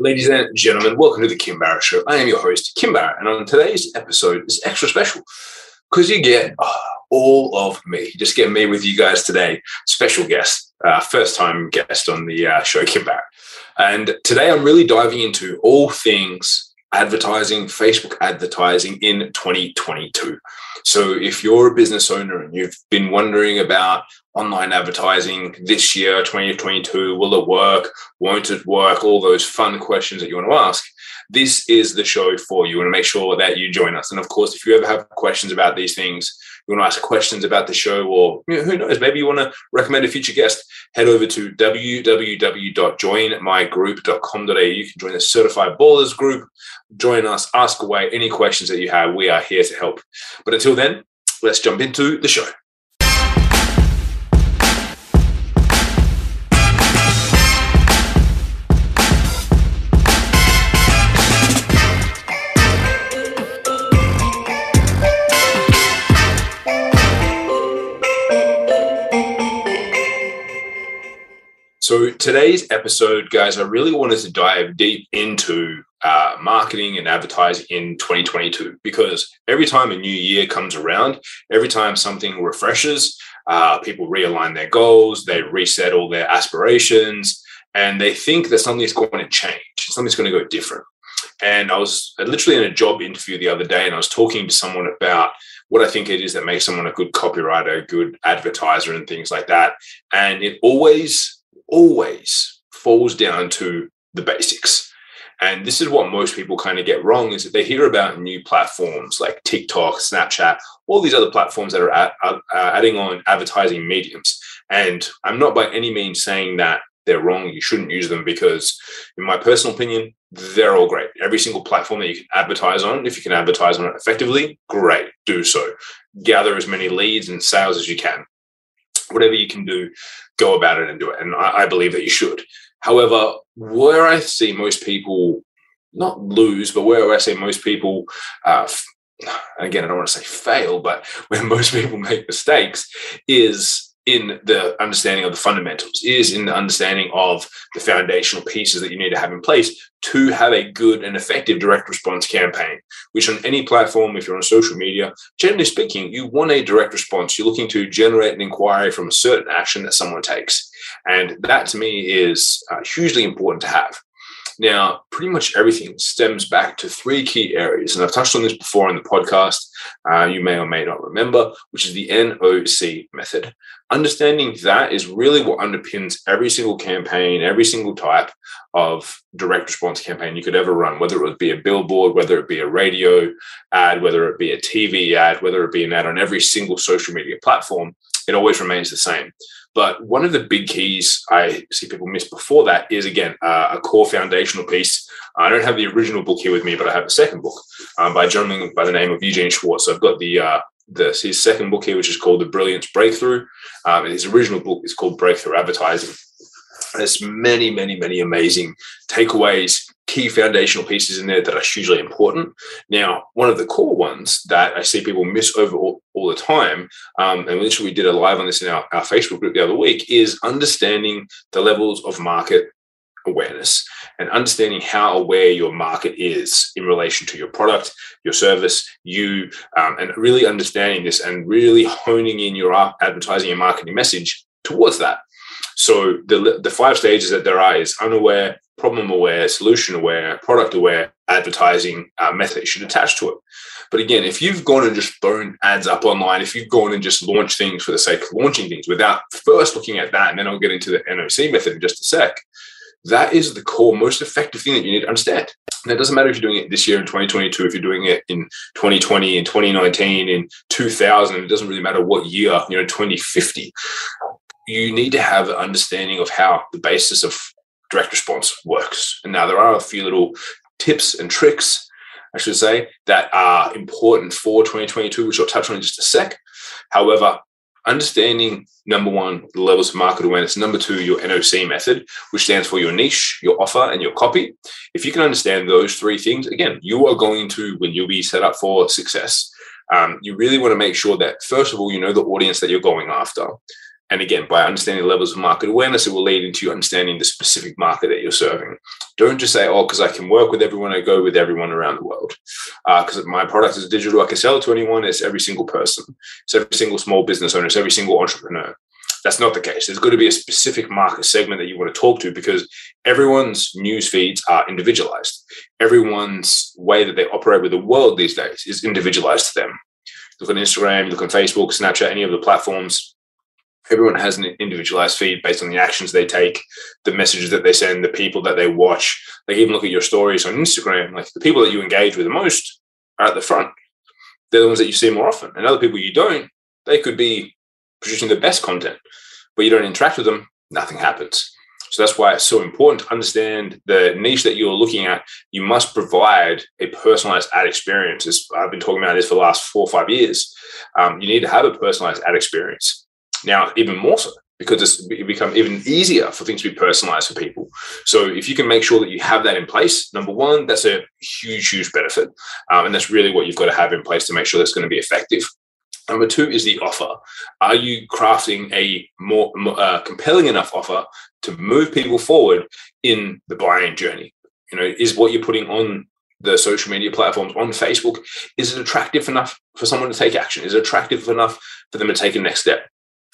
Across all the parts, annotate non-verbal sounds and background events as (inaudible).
Ladies and gentlemen, welcome to the Kim Barrett Show. I am your host, Kim Barrett, and on today's episode is extra special because you get oh, all of me. You just get me with you guys today. Special guest, uh, first time guest on the uh, show, Kim Barrett. And today I'm really diving into all things advertising, Facebook advertising in 2022. So if you're a business owner and you've been wondering about online advertising this year, 2022, will it work? Won't it work? All those fun questions that you want to ask. This is the show for you and make sure that you join us. And of course, if you ever have questions about these things, you want to ask questions about the show, or you know, who knows, maybe you want to recommend a future guest, head over to www.joinmygroup.com.au. You can join the Certified Ballers group, join us, ask away any questions that you have. We are here to help. But until then, let's jump into the show. So, today's episode, guys, I really wanted to dive deep into uh, marketing and advertising in 2022 because every time a new year comes around, every time something refreshes, uh, people realign their goals, they reset all their aspirations, and they think that something's going to change, something's going to go different. And I was literally in a job interview the other day, and I was talking to someone about what I think it is that makes someone a good copywriter, a good advertiser, and things like that. And it always always falls down to the basics. And this is what most people kind of get wrong is that they hear about new platforms like TikTok, Snapchat, all these other platforms that are at, uh, adding on advertising mediums. And I'm not by any means saying that they're wrong. You shouldn't use them because, in my personal opinion, they're all great. Every single platform that you can advertise on, if you can advertise on it effectively, great, do so. Gather as many leads and sales as you can whatever you can do, go about it and do it. And I, I believe that you should. However, where I see most people not lose, but where I see most people, uh, again, I don't want to say fail, but (laughs) where most people make mistakes is in the understanding of the fundamentals, is in the understanding of the foundational pieces that you need to have in place to have a good and effective direct response campaign, which on any platform, if you're on social media, generally speaking, you want a direct response. You're looking to generate an inquiry from a certain action that someone takes. And that to me is uh, hugely important to have. Now, pretty much everything stems back to three key areas. And I've touched on this before in the podcast. Uh, you may or may not remember, which is the NOC method. Understanding that is really what underpins every single campaign, every single type of direct response campaign you could ever run, whether it would be a billboard, whether it be a radio ad, whether it be a TV ad, whether it be an ad on every single social media platform, it always remains the same. But one of the big keys I see people miss before that is again uh, a core foundational piece. I don't have the original book here with me, but I have a second book um, by a gentleman by the name of Eugene Schwartz. So I've got the uh, the his second book here, which is called The Brilliance Breakthrough. Um, his original book is called Breakthrough Advertising. There's many, many, many amazing takeaways, key foundational pieces in there that are hugely important. Now, one of the core ones that I see people miss over all, all the time, um, and literally we did a live on this in our, our Facebook group the other week, is understanding the levels of market awareness and understanding how aware your market is in relation to your product, your service, you, um, and really understanding this and really honing in your advertising and marketing message towards that. So the the five stages that there are is unaware, problem aware, solution aware, product aware, advertising uh, method should attach to it. But again, if you've gone and just thrown ads up online, if you've gone and just launched things for the sake of launching things without first looking at that, and then I'll get into the NOC method in just a sec, that is the core, most effective thing that you need to understand. And it doesn't matter if you're doing it this year in 2022, if you're doing it in 2020, in 2019, in 2000, it doesn't really matter what year, you know, 2050 you need to have an understanding of how the basis of direct response works. And now there are a few little tips and tricks, I should say, that are important for 2022, which I'll touch on in just a sec. However, understanding number one, the levels of market awareness, number two, your NOC method, which stands for your niche, your offer, and your copy. If you can understand those three things, again, you are going to, when you'll be set up for success, um, you really want to make sure that, first of all, you know the audience that you're going after. And again, by understanding the levels of market awareness, it will lead into understanding the specific market that you're serving. Don't just say, oh, because I can work with everyone, I go with everyone around the world. Because uh, my product is digital, I can sell it to anyone. It's every single person, it's every single small business owner, it's every single entrepreneur. That's not the case. There's got to be a specific market segment that you want to talk to because everyone's news feeds are individualized. Everyone's way that they operate with the world these days is individualized to them. Look on Instagram, look on Facebook, Snapchat, any of the platforms everyone has an individualized feed based on the actions they take, the messages that they send, the people that they watch. They even look at your stories on Instagram. Like the people that you engage with the most are at the front. They're the ones that you see more often. And other people you don't, they could be producing the best content, but you don't interact with them, nothing happens. So that's why it's so important to understand the niche that you're looking at. You must provide a personalized ad experience. As I've been talking about this for the last four or five years. Um, you need to have a personalized ad experience. Now, even more so, because it's become even easier for things to be personalized for people. So if you can make sure that you have that in place, number one, that's a huge, huge benefit. Um, and that's really what you've got to have in place to make sure that's going to be effective. Number two is the offer. Are you crafting a more uh, compelling enough offer to move people forward in the buying journey? You know, is what you're putting on the social media platforms on Facebook, is it attractive enough for someone to take action? Is it attractive enough for them to take a next step?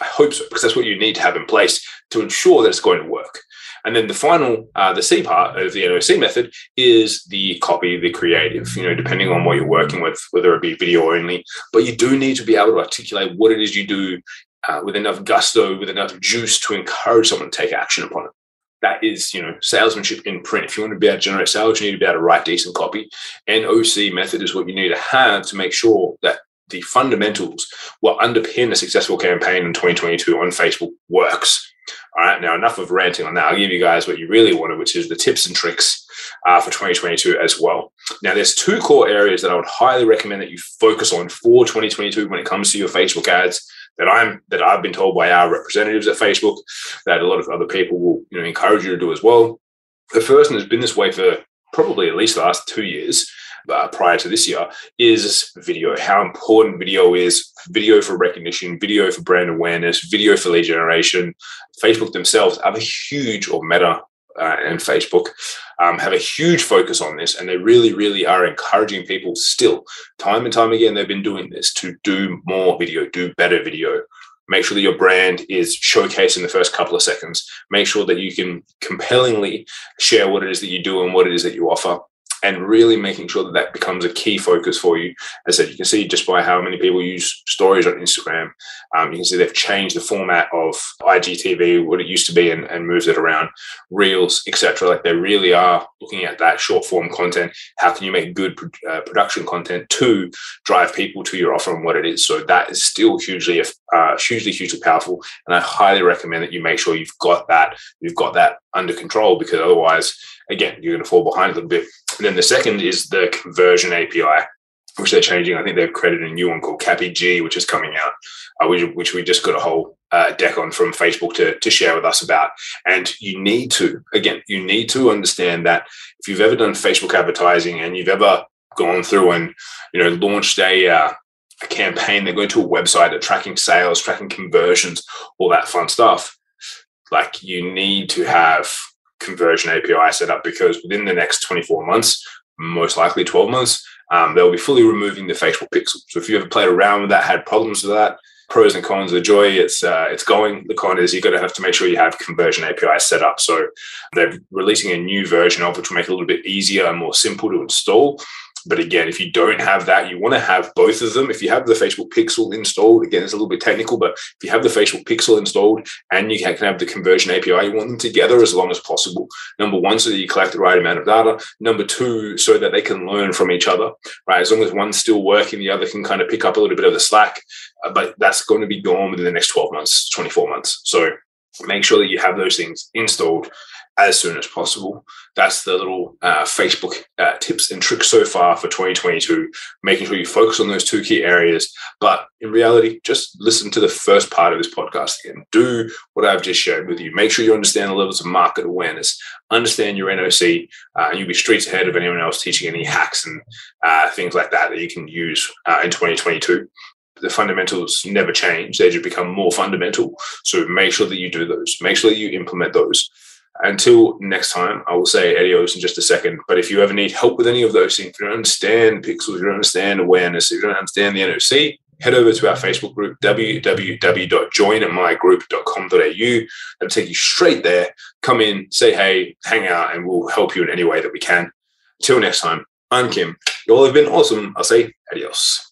I hope so, because that's what you need to have in place to ensure that it's going to work. And then the final, uh, the C part of the NOC method is the copy, the creative, you know, depending on what you're working with, whether it be video only. But you do need to be able to articulate what it is you do uh, with enough gusto, with enough juice to encourage someone to take action upon it. That is, you know, salesmanship in print. If you want to be able to generate sales, you need to be able to write decent copy. NOC method is what you need to have to make sure that the fundamentals what underpin a successful campaign in 2022 on Facebook works. All right, now enough of ranting on that. I'll give you guys what you really wanted, which is the tips and tricks uh, for 2022 as well. Now, there's two core areas that I would highly recommend that you focus on for 2022 when it comes to your Facebook ads. That I'm that I've been told by our representatives at Facebook that a lot of other people will you know encourage you to do as well. The first one has been this way for probably at least the last two years, uh, prior to this year is video. How important video is, video for recognition, video for brand awareness, video for lead generation. Facebook themselves have a huge, or Meta uh, and Facebook um, have a huge focus on this, and they really, really are encouraging people still, time and time again, they've been doing this to do more video, do better video. Make sure that your brand is showcased in the first couple of seconds. Make sure that you can compellingly share what it is that you do and what it is that you offer and really making sure that that becomes a key focus for you. As I said, you can see just by how many people use stories on Instagram, um, you can see they've changed the format of IGTV, what it used to be, and, and it around, Reels, etc. Like they really are looking at that short form content. How can you make good uh, production content to drive people to your offer and what it is? So that is still hugely, uh, hugely, hugely powerful, and I highly recommend that you make sure you've got that, you've got that under control because otherwise, again, you're going to fall behind a little bit. And then the second is the conversion API, which they're changing. I think they've created a new one called CAPI-G, which is coming out, uh, which, which, we just got a whole uh, deck on from Facebook to, to share with us about. And you need to, again, you need to understand that if you've ever done Facebook advertising and you've ever gone through and you know launched a uh, a campaign, they're going to a website, they're tracking sales, tracking conversions, all that fun stuff. Like you need to have conversion API set up because within the next 24 months, most likely 12 months, um, they'll be fully removing the Facebook pixel. So if you ever played around with that, had problems with that, pros and cons. The joy, it's uh, it's going. The con is you're going to have to make sure you have conversion API set up. So they're releasing a new version of which will make it a little bit easier and more simple to install. But again, if you don't have that, you want to have both of them. If you have the Facebook Pixel installed, again, it's a little bit technical, but if you have the Facebook Pixel installed and you can have the conversion API, you want them together as long as possible. Number one, so that you collect the right amount of data. Number two, so that they can learn from each other, right? As long as one's still working, the other can kind of pick up a little bit of the slack. Uh, but that's going to be gone within the next 12 months, 24 months. So make sure that you have those things installed as soon as possible. That's the little uh, Facebook uh, tips and tricks so far for 2022, making sure you focus on those two key areas. But in reality, just listen to the first part of this podcast again. Do what I've just shared with you. Make sure you understand the levels of market awareness, understand your NOC, uh, and you'll be streets ahead of anyone else teaching any hacks and uh, things like that that you can use uh, in 2022 the fundamentals never change; they just become more fundamental. So make sure that you do those. Make sure that you implement those. Until next time, I will say adios in just a second. But if you ever need help with any of those things, if you don't understand pixels, if you don't understand awareness, if you don't understand the NOC, head over to our Facebook group, www.joinmygroup.com.au. That'll take you straight there. Come in, say hey, hang out, and we'll help you in any way that we can. Until next time, I'm Kim. You all have been awesome. I'll say adios.